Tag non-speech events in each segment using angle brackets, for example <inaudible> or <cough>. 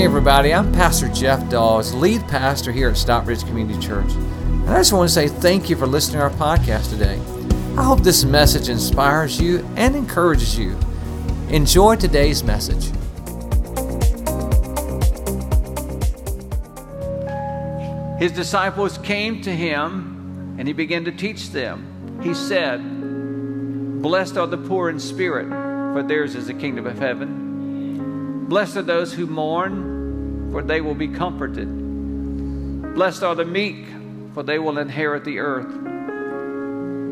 Hey, everybody, I'm Pastor Jeff Dawes, lead pastor here at Stockbridge Community Church. And I just want to say thank you for listening to our podcast today. I hope this message inspires you and encourages you. Enjoy today's message. His disciples came to him and he began to teach them. He said, Blessed are the poor in spirit, for theirs is the kingdom of heaven. Blessed are those who mourn, for they will be comforted. Blessed are the meek, for they will inherit the earth.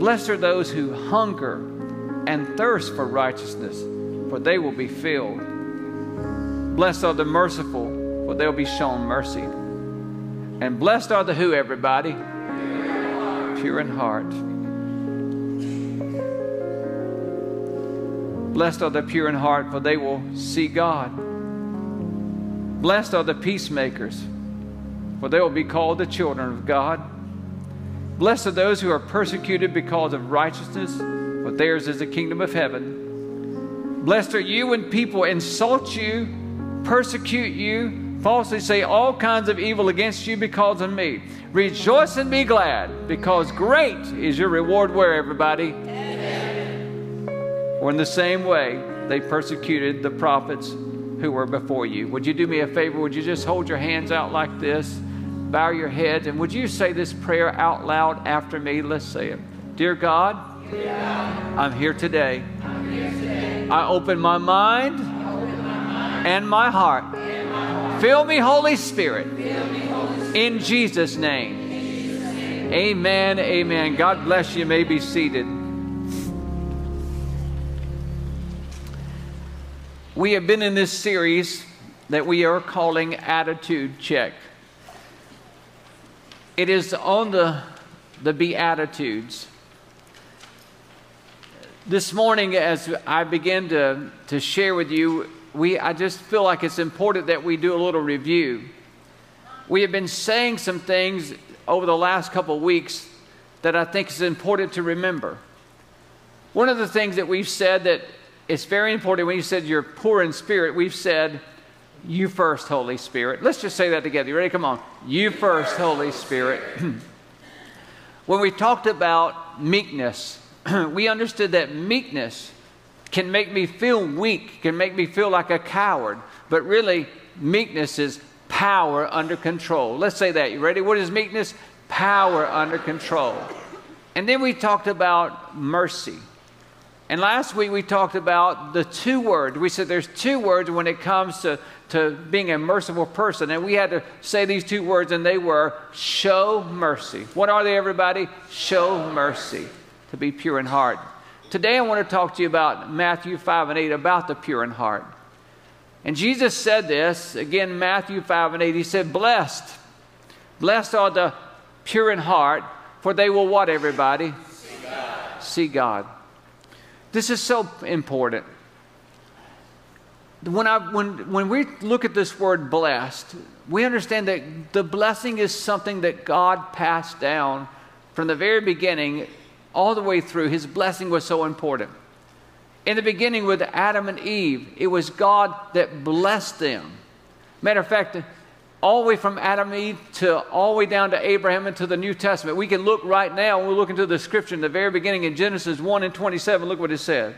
Blessed are those who hunger and thirst for righteousness, for they will be filled. Blessed are the merciful, for they'll be shown mercy. And blessed are the who, everybody? Pure in heart. Blessed are the pure in heart, for they will see God. Blessed are the peacemakers, for they will be called the children of God. Blessed are those who are persecuted because of righteousness, for theirs is the kingdom of heaven. Blessed are you when people insult you, persecute you, falsely say all kinds of evil against you because of me. Rejoice and be glad, because great is your reward where, everybody? Amen. Or in the same way, they persecuted the prophets who were before you. Would you do me a favor? Would you just hold your hands out like this? Bow your heads, and would you say this prayer out loud after me? Let's say it. Dear God, I'm, here today. I open my mind, and my heart Fill me, Holy Spirit. In Jesus' name. Amen. Amen. God bless you. you may be seated. We have been in this series that we are calling Attitude Check. It is on the, the Beatitudes. This morning, as I begin to, to share with you we, I just feel like it's important that we do a little review. We have been saying some things over the last couple weeks that I think is important to remember. One of the things that we've said that it's very important when you said you're poor in spirit, we've said, You first, Holy Spirit. Let's just say that together. You ready? Come on. You first, Holy Spirit. <clears throat> when we talked about meekness, <clears throat> we understood that meekness can make me feel weak, can make me feel like a coward. But really, meekness is power under control. Let's say that. You ready? What is meekness? Power under control. And then we talked about mercy. And last week we talked about the two words. We said there's two words when it comes to, to being a merciful person. And we had to say these two words, and they were show mercy. What are they, everybody? Show mercy. To be pure in heart. Today I want to talk to you about Matthew 5 and 8 about the pure in heart. And Jesus said this, again, Matthew 5 and 8. He said, Blessed, blessed are the pure in heart, for they will what, everybody? See God. See God. This is so important. When, I, when, when we look at this word blessed, we understand that the blessing is something that God passed down from the very beginning all the way through, his blessing was so important. In the beginning, with Adam and Eve, it was God that blessed them. Matter of fact, all the way from Adam and Eve to all the way down to Abraham and to the New Testament. We can look right now, we look into the scripture in the very beginning in Genesis 1 and 27. Look what it said.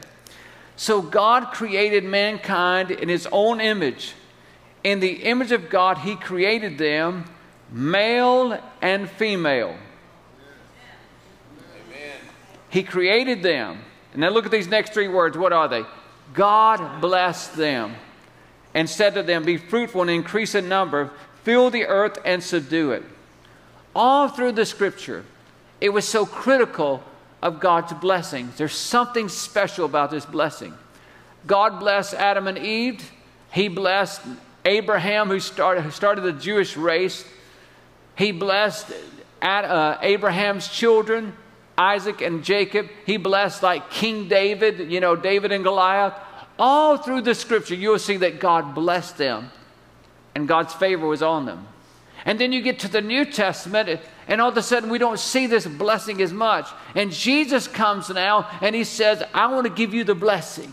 So God created mankind in his own image. In the image of God, he created them, male and female. Amen. He created them. And now look at these next three words. What are they? God blessed them and said to them, Be fruitful and increase in number, fill the earth and subdue it. All through the scripture, it was so critical of God's blessings. There's something special about this blessing. God blessed Adam and Eve, He blessed Abraham, who started, who started the Jewish race. He blessed uh, Abraham's children. Isaac and Jacob. He blessed like King David, you know, David and Goliath. All through the scripture, you'll see that God blessed them and God's favor was on them. And then you get to the New Testament, and all of a sudden we don't see this blessing as much. And Jesus comes now and he says, I want to give you the blessing.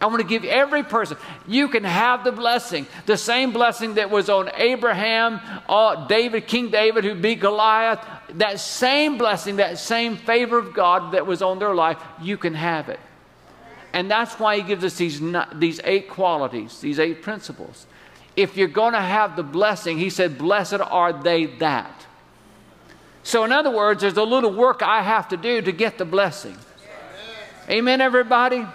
I want to give every person, you can have the blessing, the same blessing that was on Abraham, uh, David, King David, who beat Goliath, that same blessing, that same favor of God that was on their life, you can have it. And that's why he gives us these, these eight qualities, these eight principles. If you're going to have the blessing, he said, Blessed are they that. So, in other words, there's a little work I have to do to get the blessing. Amen, everybody?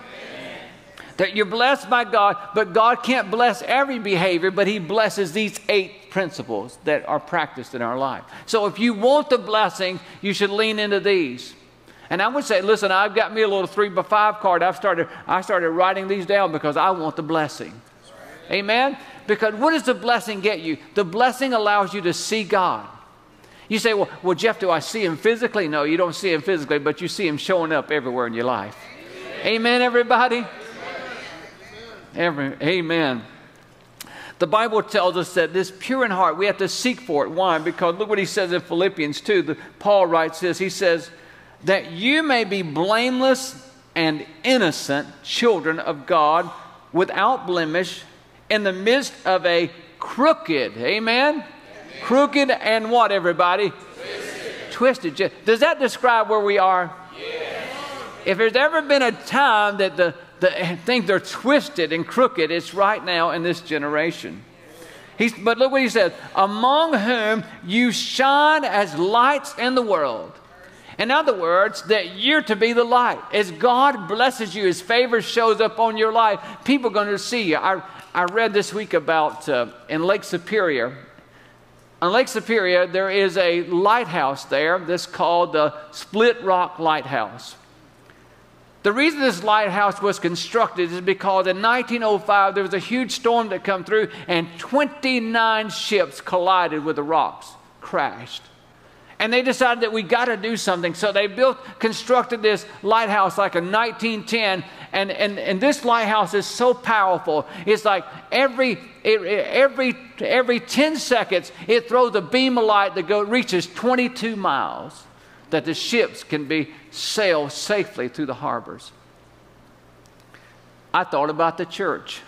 that you're blessed by God, but God can't bless every behavior, but He blesses these eight principles that are practiced in our life. So if you want the blessing, you should lean into these. And I would say, listen, I've got me a little three by five card. I've started, I started writing these down because I want the blessing. Amen? Because what does the blessing get you? The blessing allows you to see God. You say, well, well, Jeff, do I see him physically? No, you don't see him physically, but you see him showing up everywhere in your life. Amen, everybody? Every, amen. The Bible tells us that this pure in heart, we have to seek for it. Why? Because look what he says in Philippians 2. The, Paul writes this. He says, that you may be blameless and innocent children of God without blemish in the midst of a crooked, amen? amen. Crooked and what, everybody? Twisted. Twisted. Does that describe where we are? Yes. If there's ever been a time that the the things are twisted and crooked. It's right now in this generation. He's, but look what he says among whom you shine as lights in the world. In other words, that you're to be the light. As God blesses you, His favor shows up on your life, people are going to see you. I, I read this week about uh, in Lake Superior. On Lake Superior, there is a lighthouse there that's called the Split Rock Lighthouse. The reason this lighthouse was constructed is because in 1905 there was a huge storm that come through and 29 ships collided with the rocks, crashed. And they decided that we got to do something. So they built, constructed this lighthouse like a 1910. And, and, and this lighthouse is so powerful. It's like every, every, every 10 seconds, it throws a beam of light that go, reaches 22 miles that the ships can be sailed safely through the harbors. I thought about the church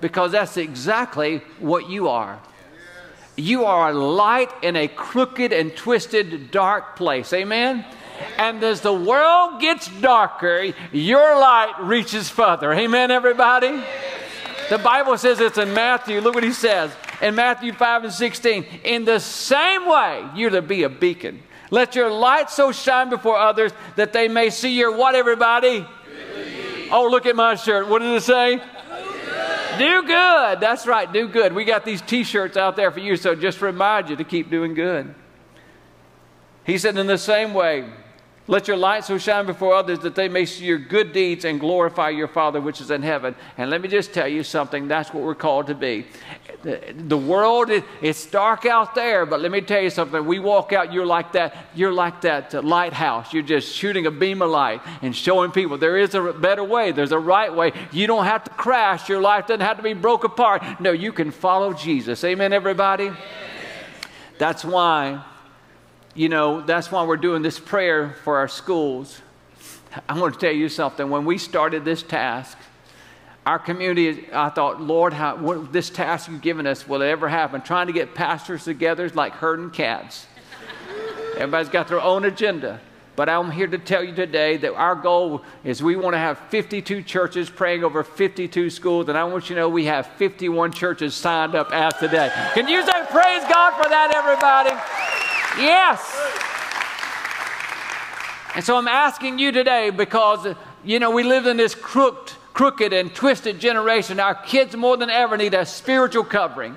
because that's exactly what you are. You are a light in a crooked and twisted, dark place. Amen? And as the world gets darker, your light reaches further. Amen, everybody? The Bible says it's in Matthew. Look what he says in Matthew 5 and 16. In the same way, you're to be a beacon. Let your light so shine before others that they may see your what, everybody? Oh, look at my shirt. What did it say? Do good. That's right, do good. We got these t shirts out there for you, so just remind you to keep doing good. He said, in the same way, let your light so shine before others that they may see your good deeds and glorify your Father which is in heaven. And let me just tell you something that's what we're called to be. The, the world, it, it's dark out there, but let me tell you something. We walk out, you're like that, you're like that uh, lighthouse. You're just shooting a beam of light and showing people there is a better way, there's a right way. You don't have to crash, your life doesn't have to be broke apart. No, you can follow Jesus. Amen, everybody? That's why you know, that's why we're doing this prayer for our schools. I want to tell you something. When we started this task, our community, I thought, Lord, how, what, this task you've given us, will it ever happen? Trying to get pastors together is like herding cats. Everybody's got their own agenda. But I'm here to tell you today that our goal is we want to have 52 churches praying over 52 schools, and I want you to know we have 51 churches signed up as today. Can you say praise God for that, everybody? Yes. And so I'm asking you today because, you know, we live in this crooked, crooked and twisted generation. Our kids more than ever need a spiritual covering.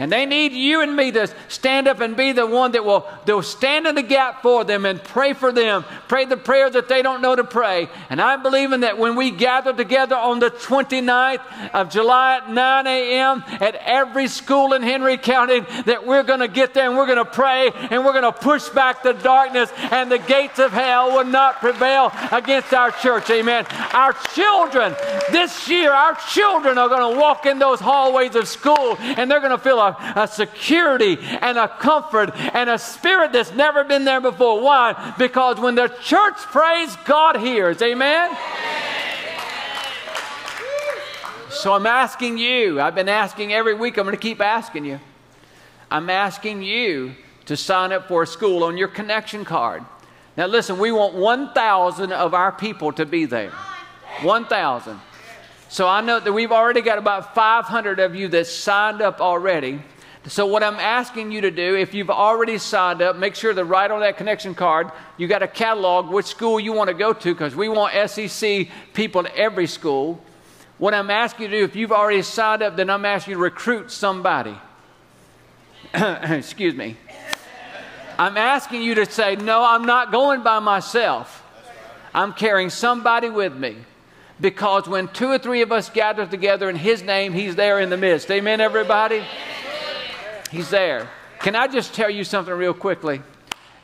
And they need you and me to stand up and be the one that will, that will stand in the gap for them and pray for them. Pray the prayers that they don't know to pray. And I'm believing that when we gather together on the 29th of July at 9 a.m. at every school in Henry County, that we're going to get there and we're going to pray and we're going to push back the darkness and the gates of hell will not prevail against our church. Amen. Our children, this year, our children are going to walk in those hallways of school and they're going to feel a a, security and a comfort and a spirit that's never been there before. Why? Because when the church prays, God hears. Amen? So I'm asking you, I've been asking every week, I'm going to keep asking you. I'm asking you to sign up for a school on your connection card. Now, listen, we want 1,000 of our people to be there. 1,000. So I know that we've already got about 500 of you that signed up already. So, what I'm asking you to do, if you've already signed up, make sure to write on that connection card, you got a catalog which school you want to go to because we want SEC people at every school. What I'm asking you to do, if you've already signed up, then I'm asking you to recruit somebody. <clears throat> Excuse me. I'm asking you to say, No, I'm not going by myself. I'm carrying somebody with me. Because when two or three of us gather together in His name, He's there in the midst. Amen, everybody? He's there. Can I just tell you something real quickly?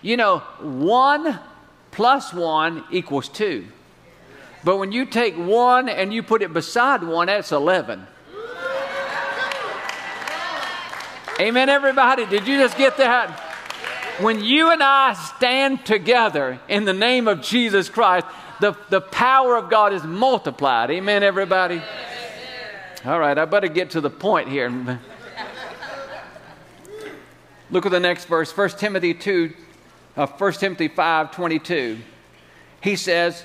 You know, one plus one equals two. But when you take one and you put it beside one, that's 11. Amen, everybody? Did you just get that? When you and I stand together in the name of Jesus Christ, the, the power of God is multiplied. Amen, everybody? All right, I better get to the point here. Look at the next verse, 1 Timothy 2, uh, 1 Timothy 5 22. He says,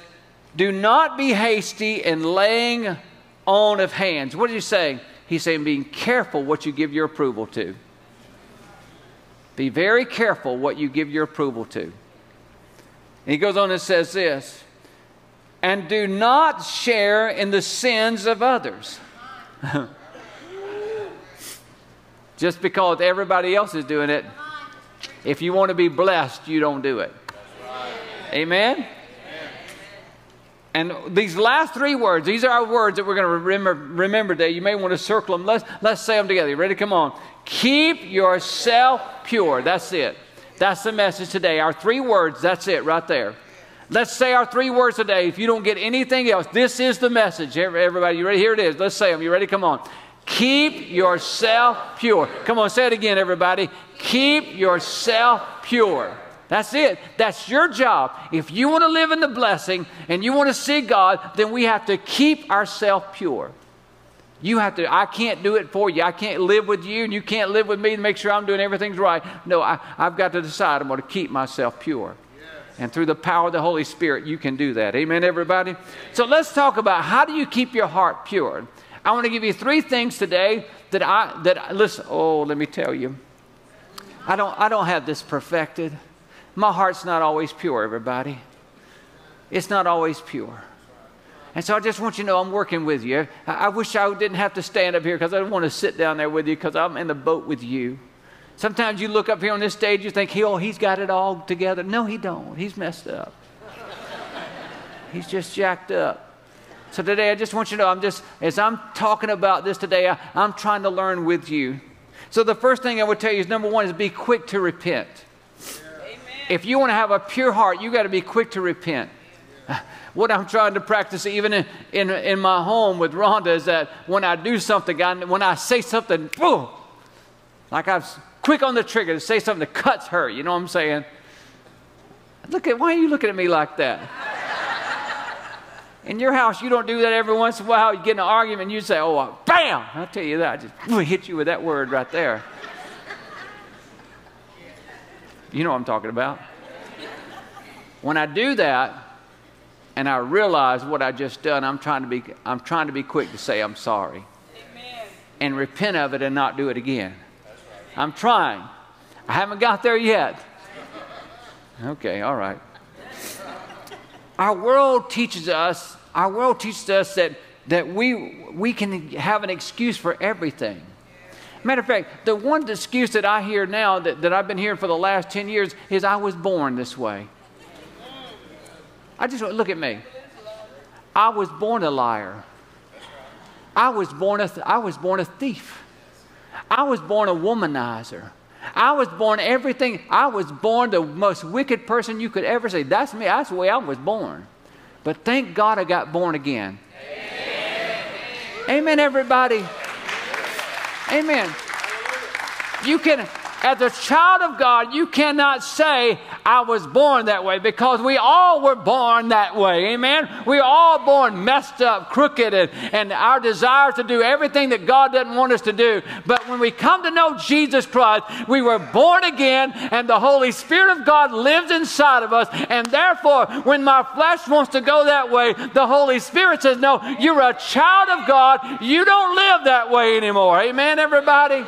Do not be hasty in laying on of hands. What did he say? He's saying, being careful what you give your approval to. Be very careful what you give your approval to. And he goes on and says this and do not share in the sins of others. <laughs> Just because everybody else is doing it, if you want to be blessed, you don't do it. Amen? And these last three words, these are our words that we're going to remember, remember today. You may want to circle them. Let's, let's say them together. You ready? Come on. Keep yourself pure. That's it. That's the message today. Our three words, that's it right there. Let's say our three words today. If you don't get anything else, this is the message. Everybody, you ready? Here it is. Let's say them. You ready? Come on. Keep yourself pure. Come on, say it again, everybody. Keep yourself pure. That's it. That's your job. If you want to live in the blessing and you want to see God, then we have to keep ourselves pure. You have to, I can't do it for you. I can't live with you and you can't live with me to make sure I'm doing everything's right. No, I, have got to decide I'm going to keep myself pure. And through the power of the Holy Spirit, you can do that. Amen, everybody? So let's talk about how do you keep your heart pure? I want to give you three things today that I that listen. Oh, let me tell you. I don't I don't have this perfected. My heart's not always pure, everybody. It's not always pure. And so I just want you to know I'm working with you. I, I wish I didn't have to stand up here because I want to sit down there with you because I'm in the boat with you. Sometimes you look up here on this stage, you think, he, oh, he's got it all together. No, he don't. He's messed up. <laughs> he's just jacked up. So today, I just want you to know, I'm just, as I'm talking about this today, I, I'm trying to learn with you. So the first thing I would tell you is number one is be quick to repent. If you want to have a pure heart, you got to be quick to repent. <laughs> What I'm trying to practice, even in, in, in my home with Rhonda, is that when I do something, I, when I say something, boom, like I'm quick on the trigger to say something that cuts her, you know what I'm saying? Look at, why are you looking at me like that? In your house, you don't do that every once in a while. You get in an argument you say, oh, bam! I'll tell you that. I just hit you with that word right there. You know what I'm talking about. When I do that and I realize what I just done, I'm trying to be, I'm trying to be quick to say I'm sorry. Amen. And repent of it and not do it again. I'm trying. I haven't got there yet. Okay, all right. Our world teaches us, our world teaches us that, that we, we can have an excuse for everything. Matter of fact, the one excuse that I hear now that, that I've been hearing for the last 10 years is I was born this way. I just look at me. I was born a liar. I was born a, th- I was born a thief. I was born a womanizer. I was born everything. I was born the most wicked person you could ever see. That's me. That's the way I was born. But thank God I got born again. Amen, Amen everybody. Amen. You can As a child of God, you cannot say, I was born that way, because we all were born that way. Amen? We all born messed up, crooked, and, and our desires to do everything that God doesn't want us to do. But when we come to know Jesus Christ, we were born again, and the Holy Spirit of God lives inside of us. And therefore, when my flesh wants to go that way, the Holy Spirit says, No, you're a child of God. You don't live that way anymore. Amen, everybody?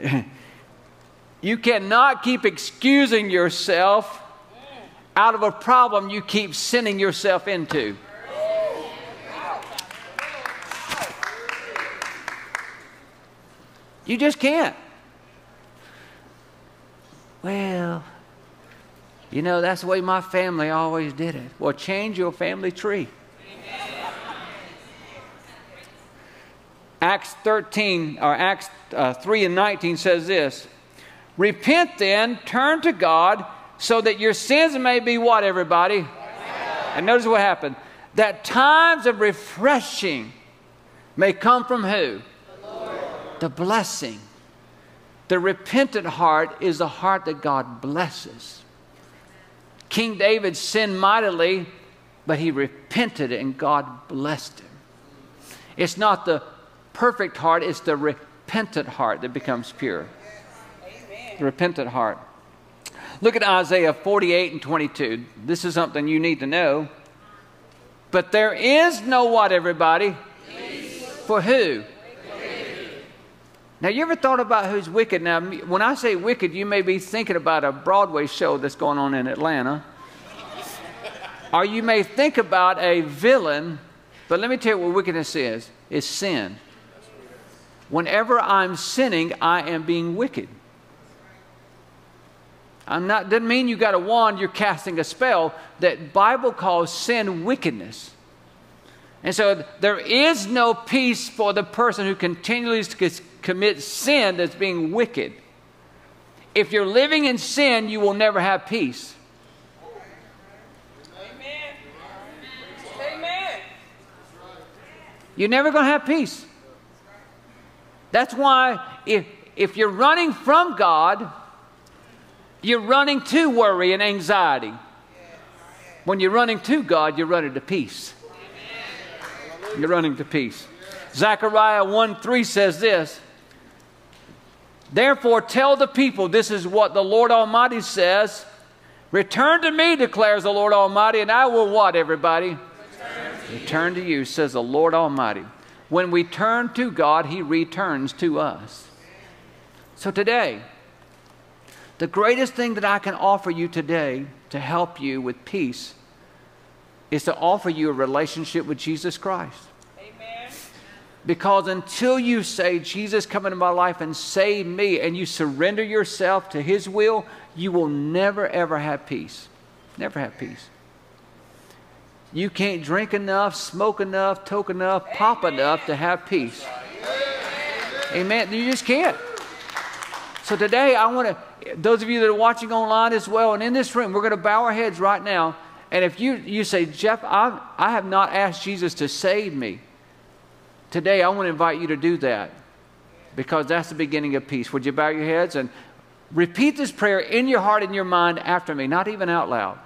<laughs> you cannot keep excusing yourself out of a problem you keep sinning yourself into. You just can't. Well, you know, that's the way my family always did it. Well, change your family tree. Acts 13, or Acts uh, 3 and 19 says this Repent then, turn to God, so that your sins may be what, everybody? And notice what happened. That times of refreshing may come from who? The, the blessing. The repentant heart is the heart that God blesses. King David sinned mightily, but he repented and God blessed him. It's not the perfect heart, it's the repentant heart that becomes pure. The repentant heart. Look at Isaiah 48 and 22. This is something you need to know. But there is no what, everybody? Peace. For who? Now, you ever thought about who's wicked? Now, when I say wicked, you may be thinking about a Broadway show that's going on in Atlanta. or you may think about a villain, but let me tell you what wickedness is it's sin. Whenever I'm sinning, I am being wicked. I'm not doesn't mean you got a wand, you're casting a spell. That Bible calls sin wickedness. And so there is no peace for the person who continually commits sin that's being wicked. If you're living in sin, you will never have peace. Amen. Amen. You're never going to have peace. That's why if, if you're running from God, you're running to worry and anxiety. When you're running to God, you're running to peace. You're running to peace. Zechariah 1 3 says this Therefore, tell the people, this is what the Lord Almighty says. Return to me, declares the Lord Almighty, and I will what, everybody? Return to, Return to you, says the Lord Almighty. When we turn to God, He returns to us. So today, the greatest thing that I can offer you today to help you with peace is to offer you a relationship with Jesus Christ. Amen. Because until you say, Jesus, come into my life and save me, and you surrender yourself to His will, you will never, ever have peace. Never have peace. You can't drink enough, smoke enough, toke enough, pop enough to have peace. Amen. You just can't. So today, I want to, those of you that are watching online as well, and in this room, we're going to bow our heads right now. And if you, you say, Jeff, I, I have not asked Jesus to save me, today I want to invite you to do that because that's the beginning of peace. Would you bow your heads and repeat this prayer in your heart and your mind after me, not even out loud?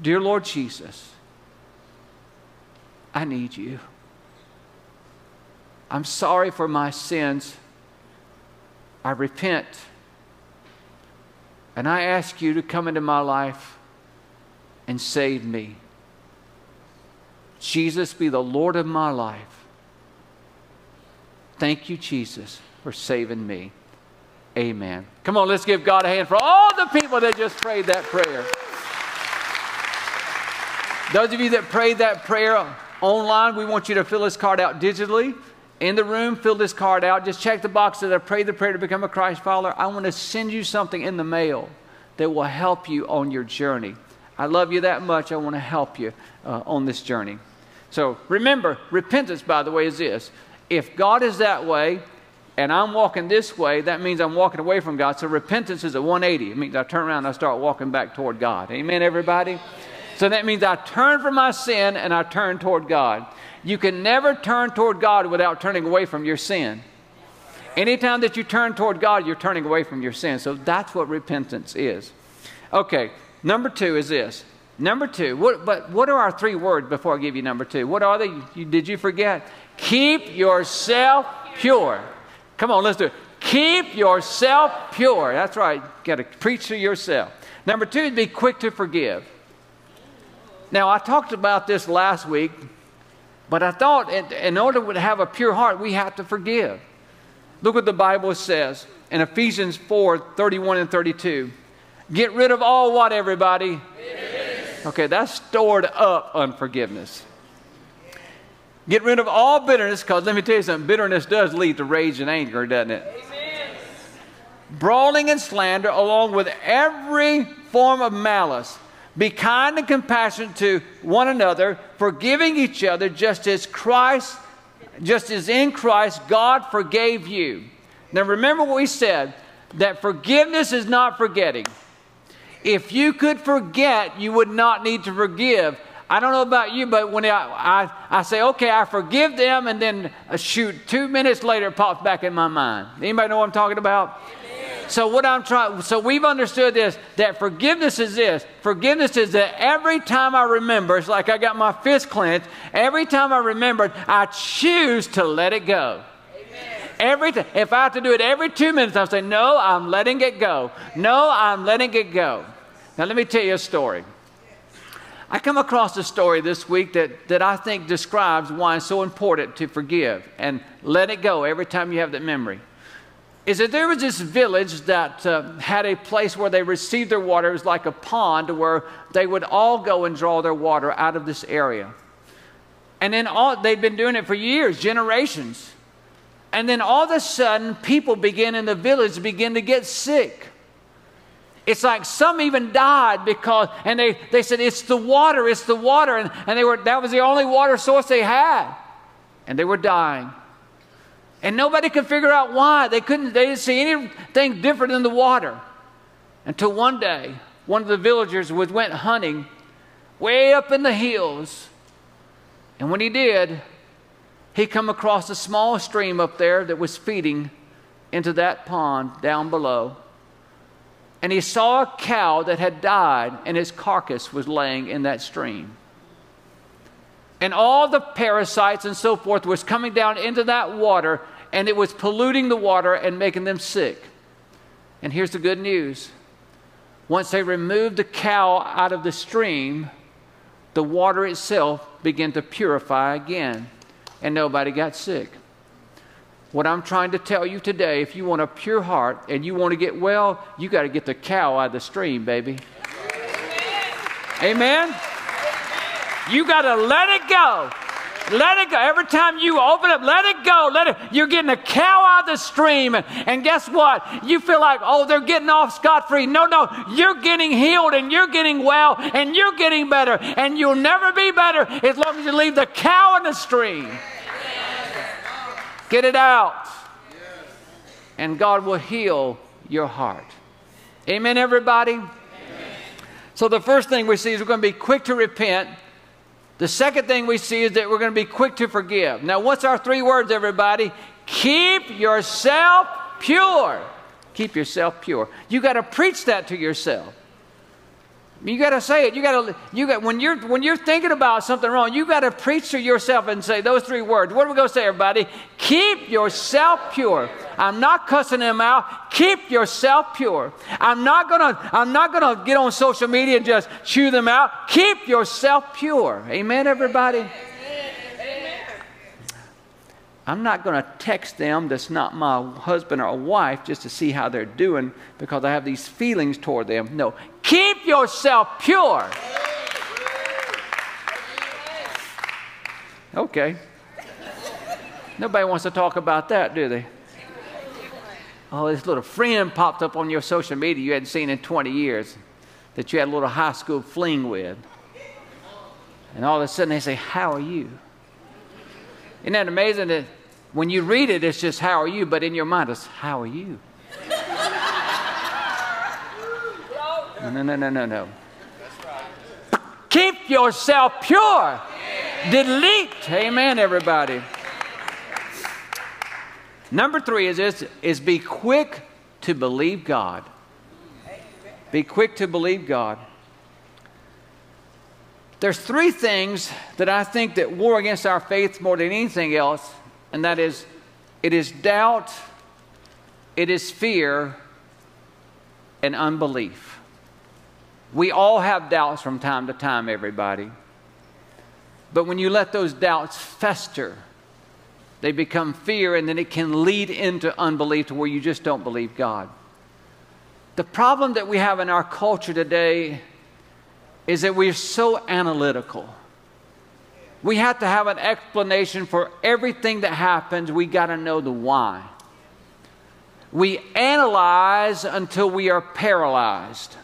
Dear Lord Jesus, I need you. I'm sorry for my sins. I repent. And I ask you to come into my life and save me. Jesus, be the Lord of my life. Thank you, Jesus, for saving me. Amen. Come on, let's give God a hand for all the people that just prayed that prayer. Those of you that prayed that prayer, Online, we want you to fill this card out digitally. In the room, fill this card out. Just check the box that I pray the prayer to become a Christ follower. I want to send you something in the mail that will help you on your journey. I love you that much. I want to help you uh, on this journey. So remember, repentance, by the way, is this. If God is that way and I'm walking this way, that means I'm walking away from God. So repentance is a 180. It means I turn around and I start walking back toward God. Amen, everybody? So that means I turn from my sin and I turn toward God. You can never turn toward God without turning away from your sin. Anytime that you turn toward God, you're turning away from your sin. So that's what repentance is. Okay, number two is this. Number two, what, but what are our three words before I give you number two? What are they? You, did you forget? Keep yourself pure. Come on, let's do it. Keep yourself pure. That's right. You got to preach to yourself. Number two is be quick to forgive. Now, I talked about this last week, but I thought in, in order to have a pure heart, we have to forgive. Look what the Bible says in Ephesians 4 31 and 32. Get rid of all what, everybody? Okay, that's stored up unforgiveness. Get rid of all bitterness, because let me tell you something bitterness does lead to rage and anger, doesn't it? Amen. Brawling and slander, along with every form of malice. Be kind and compassionate to one another, forgiving each other just as Christ, just as in Christ God forgave you. Now remember what we said that forgiveness is not forgetting. If you could forget, you would not need to forgive. I don't know about you, but when I, I, I say, okay, I forgive them, and then uh, shoot, two minutes later it pops back in my mind. Anybody know what I'm talking about? So what I'm trying, so we've understood this that forgiveness is this. Forgiveness is that every time I remember, it's like I got my fist clenched. Every time I remember, I choose to let it go. Every time, if I have to do it every two minutes, I'll say, No, I'm letting it go. No, I'm letting it go. Now, let me tell you a story. I come across a story this week that, that I think describes why it's so important to forgive and let it go every time you have that memory is that there was this village that uh, had a place where they received their water. It was like a pond where they would all go and draw their water out of this area. And then all, they'd been doing it for years, generations. And then all of a sudden, people begin in the village begin to get sick. It's like some even died because, and they, they said, it's the water, it's the water. And, and they were, that was the only water source they had. And they were dying. And nobody could figure out why. They couldn't, they didn't see anything different in the water. Until one day, one of the villagers was, went hunting way up in the hills. And when he did, he come across a small stream up there that was feeding into that pond down below. And he saw a cow that had died, and its carcass was laying in that stream and all the parasites and so forth was coming down into that water and it was polluting the water and making them sick. And here's the good news once they removed the cow out of the stream, the water itself began to purify again, and nobody got sick. What I'm trying to tell you today, if you want a pure heart and you want to get well, you got to get the cow out of the stream, baby. Amen? Amen? You got to let it go. Let it go. Every time you open up, let it go. Let it. You're getting a cow out of the stream, and, and guess what? You feel like, oh, they're getting off scot free. No, no, you're getting healed, and you're getting well, and you're getting better, and you'll never be better as long as you leave the cow in the stream. Get it out, and God will heal your heart. Amen, everybody. So the first thing we see is we're going to be quick to repent the second thing we see is that we're going to be quick to forgive. Now, what's our three words, everybody? Keep yourself pure. Keep yourself pure. You got to preach that to yourself. You got to say it. You got to. You got when you're when you're thinking about something wrong. You got to preach to yourself and say those three words. What are we going to say, everybody? Keep yourself pure. I'm not cussing them out. Keep yourself pure. I'm not gonna. I'm not gonna get on social media and just chew them out. Keep yourself pure. Amen, everybody. I'm not going to text them that's not my husband or wife just to see how they're doing because I have these feelings toward them. No, keep yourself pure. Okay. Nobody wants to talk about that, do they? Oh, this little friend popped up on your social media you hadn't seen in 20 years that you had a little high school fling with. And all of a sudden they say, How are you? Isn't that amazing that when you read it, it's just, How are you? But in your mind, it's, How are you? No, no, no, no, no, no. Keep yourself pure. Delete. Amen, everybody. Number three is this is be quick to believe God. Be quick to believe God. There's three things that I think that war against our faith more than anything else, and that is it is doubt, it is fear, and unbelief. We all have doubts from time to time, everybody. But when you let those doubts fester, they become fear, and then it can lead into unbelief to where you just don't believe God. The problem that we have in our culture today is that we're so analytical. We have to have an explanation for everything that happens. We got to know the why. We analyze until we are paralyzed.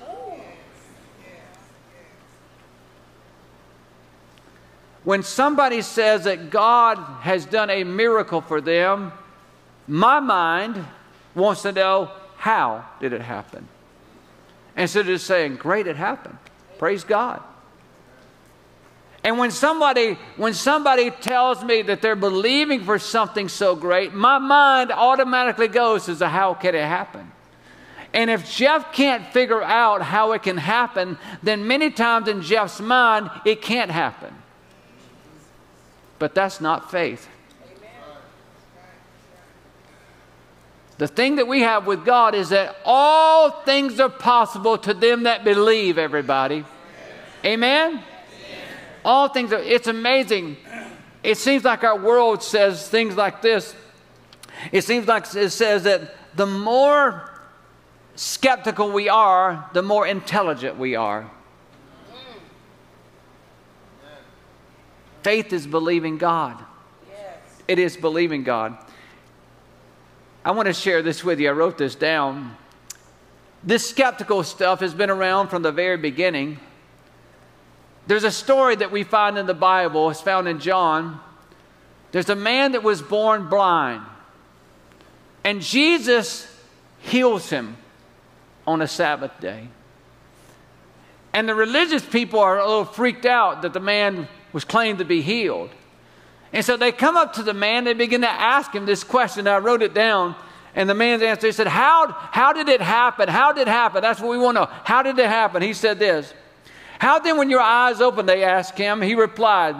When somebody says that God has done a miracle for them, my mind wants to know how did it happen? Instead of just saying, great, it happened. Praise God. And when somebody when somebody tells me that they're believing for something so great, my mind automatically goes to how can it happen? And if Jeff can't figure out how it can happen, then many times in Jeff's mind, it can't happen. But that's not faith. The thing that we have with God is that all things are possible to them that believe, everybody. Amen? All things are, it's amazing. It seems like our world says things like this. It seems like it says that the more skeptical we are, the more intelligent we are. Faith is believing God. Yes. It is believing God. I want to share this with you. I wrote this down. This skeptical stuff has been around from the very beginning. There's a story that we find in the Bible, it's found in John. There's a man that was born blind, and Jesus heals him on a Sabbath day. And the religious people are a little freaked out that the man was claimed to be healed. And so they come up to the man, they begin to ask him this question. I wrote it down. And the man's answer, he said, how, how did it happen? How did it happen? That's what we want to know. How did it happen? He said this. How then, when your eyes opened, they asked him, he replied,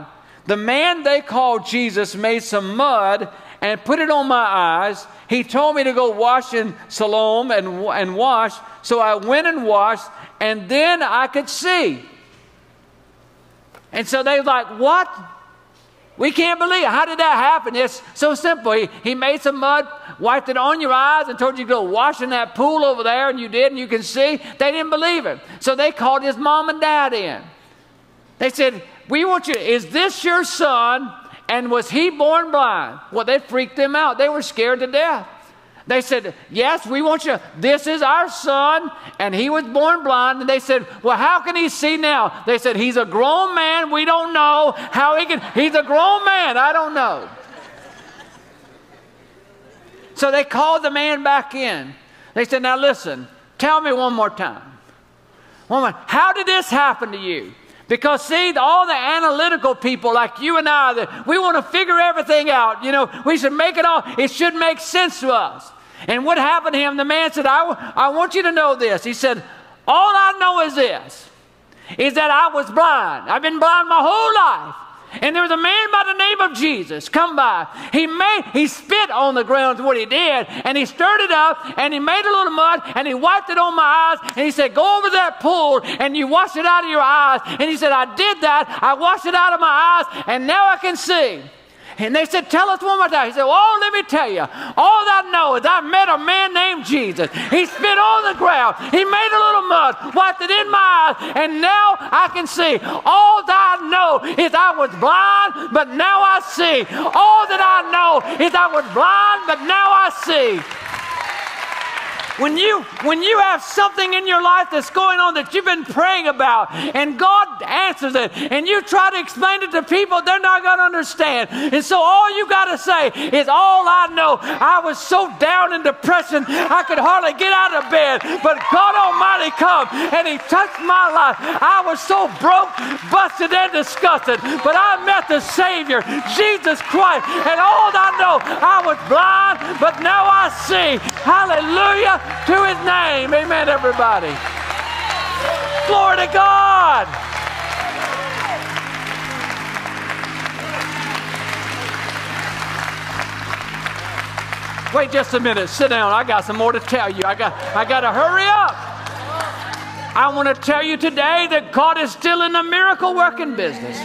The man they called Jesus made some mud and put it on my eyes. He told me to go wash in Siloam and, and wash. So I went and washed, and then I could see. And so they were like, What? We can't believe it. How did that happen? It's so simple. He, he made some mud, wiped it on your eyes, and told you to go wash in that pool over there, and you did, and you can see. They didn't believe it. So they called his mom and dad in. They said, We want you, is this your son? And was he born blind? Well, they freaked them out. They were scared to death. They said, Yes, we want you. This is our son, and he was born blind. And they said, Well, how can he see now? They said, He's a grown man. We don't know how he can. He's a grown man. I don't know. So they called the man back in. They said, Now listen, tell me one more time. Woman, how did this happen to you? Because, see, all the analytical people like you and I, that we want to figure everything out. You know, we should make it all, it should make sense to us. And what happened to him? The man said, I, I want you to know this. He said, All I know is this, is that I was blind. I've been blind my whole life. And there was a man by the name of Jesus come by. He made he spit on the ground what he did, and he stirred it up, and he made a little mud, and he wiped it on my eyes, and he said, Go over that pool and you wash it out of your eyes. And he said, I did that, I washed it out of my eyes, and now I can see. And they said, Tell us one more time. He said, Oh, let me tell you. All I know is I met a man named Jesus. He spit on the ground. He made a little mud, wiped it in my eyes, and now I can see. All that I know is I was blind, but now I see. All that I know is I was blind, but now I see. When you when you have something in your life that's going on that you've been praying about and God answers it and you try to explain it to people, they're not going to understand. And so all you got to say is, All I know, I was so down in depression, I could hardly get out of bed. But God Almighty come and He touched my life. I was so broke, busted, and disgusted. But I met the Savior, Jesus Christ. And all I know, I was blind, but now I see. Hallelujah to His name. Amen, everybody. Glory to God. Wait just a minute. Sit down. I got some more to tell you. I got I got to hurry up. I want to tell you today that God is still in the miracle working business.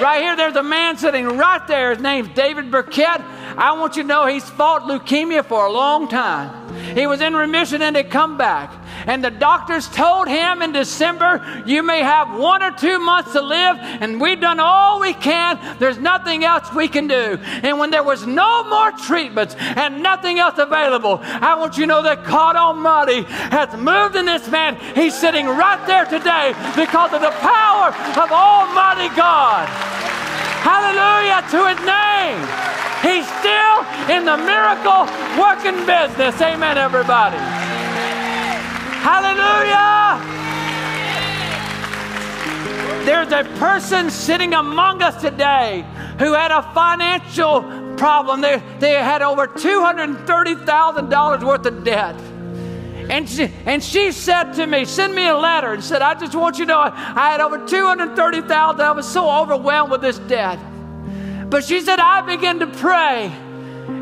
Right here, there's a man sitting right there. His name's David Burkett. I want you to know he's fought leukemia for a long time. He was in remission and had come back. And the doctors told him in December, you may have one or two months to live, and we've done all we can. There's nothing else we can do. And when there was no more treatments and nothing else available, I want you to know that God Almighty has moved in this man. He's sitting right there today because of the power of Almighty God. Hallelujah to his name. He's still in the miracle working business. Amen, everybody. Hallelujah. There's a person sitting among us today who had a financial problem. They, they had over $230,000 worth of debt. And she, and she said to me, send me a letter and said, I just want you to know I, had over 230,000. I was so overwhelmed with this debt. But she said, I began to pray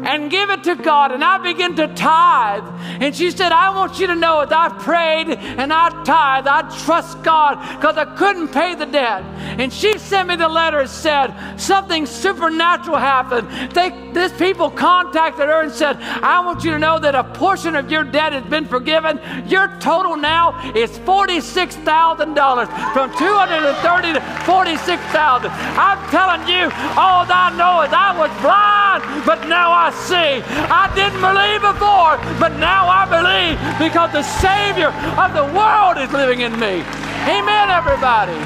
and give it to God. And I began to tithe. And she said, I want you to know that I prayed and I tithe. I trust God because I couldn't pay the debt. And she sent me the letter and said, something supernatural happened. They, this people contacted her and said, I want you to know that a portion of your debt has been forgiven. Your total now is $46,000 from 230 to 46,000. I'm telling you, all I know is I was blind, but now I see. I didn't believe before, but now I believe because the Savior of the world is living in me. Amen, everybody.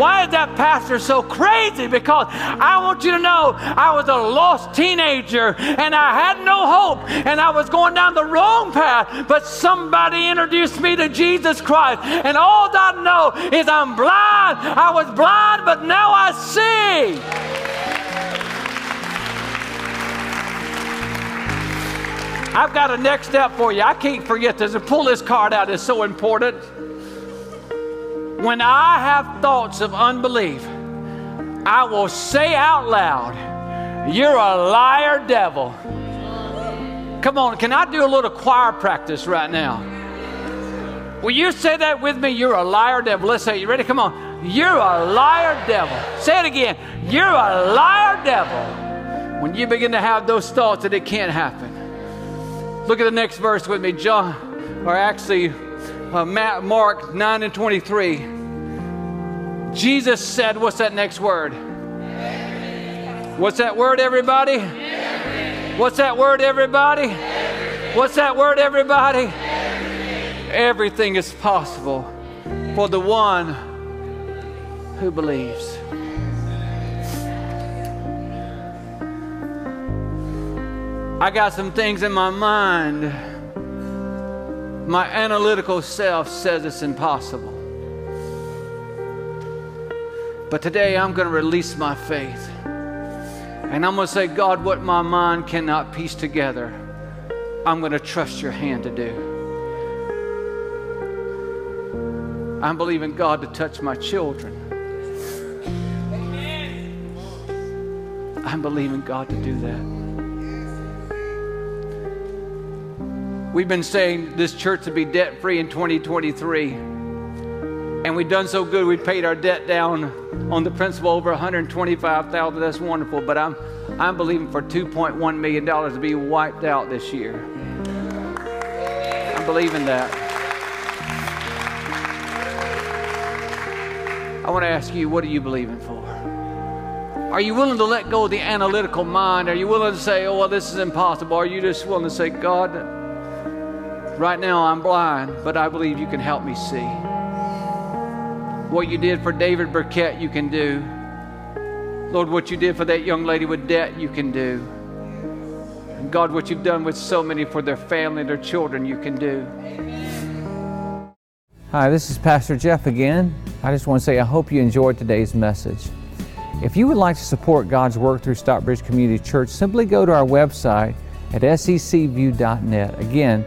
Why is that pastor so crazy? Because I want you to know I was a lost teenager and I had no hope and I was going down the wrong path, but somebody introduced me to Jesus Christ. And all I know is I'm blind. I was blind, but now I see. I've got a next step for you. I can't forget this. And pull this card out, it's so important. When I have thoughts of unbelief, I will say out loud, You're a liar, devil. Come on, can I do a little choir practice right now? Will you say that with me? You're a liar, devil. Let's say, You ready? Come on. You're a liar, devil. Say it again. You're a liar, devil. When you begin to have those thoughts that it can't happen. Look at the next verse with me, John, or actually, uh, Mark 9 and 23. Jesus said, What's that next word? What's that word, everybody? What's that word, everybody? What's that word, everybody? Everything is possible for the one who believes. I got some things in my mind. My analytical self says it's impossible. But today I'm going to release my faith. And I'm going to say, God, what my mind cannot piece together, I'm going to trust your hand to do. I'm believing God to touch my children. I'm believing God to do that. We've been saying this church to be debt free in 2023. And we've done so good, we paid our debt down on the principal over 125,000. That's wonderful. But I'm, I'm believing for $2.1 million to be wiped out this year. I'm believing that. I want to ask you, what are you believing for? Are you willing to let go of the analytical mind? Are you willing to say, oh, well, this is impossible? Are you just willing to say, God, right now I'm blind, but I believe you can help me see? What you did for David Burkett, you can do. Lord, what you did for that young lady with debt, you can do. And God, what you've done with so many for their family and their children, you can do. Hi, this is Pastor Jeff again. I just want to say I hope you enjoyed today's message. If you would like to support God's work through Stockbridge Community Church, simply go to our website at sccview.net. Again,